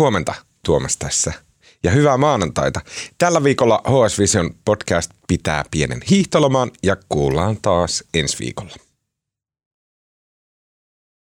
Huomenta Tuomas tässä. Ja hyvää maanantaita. Tällä viikolla HS Vision podcast pitää pienen hiihtoloman ja kuullaan taas ensi viikolla.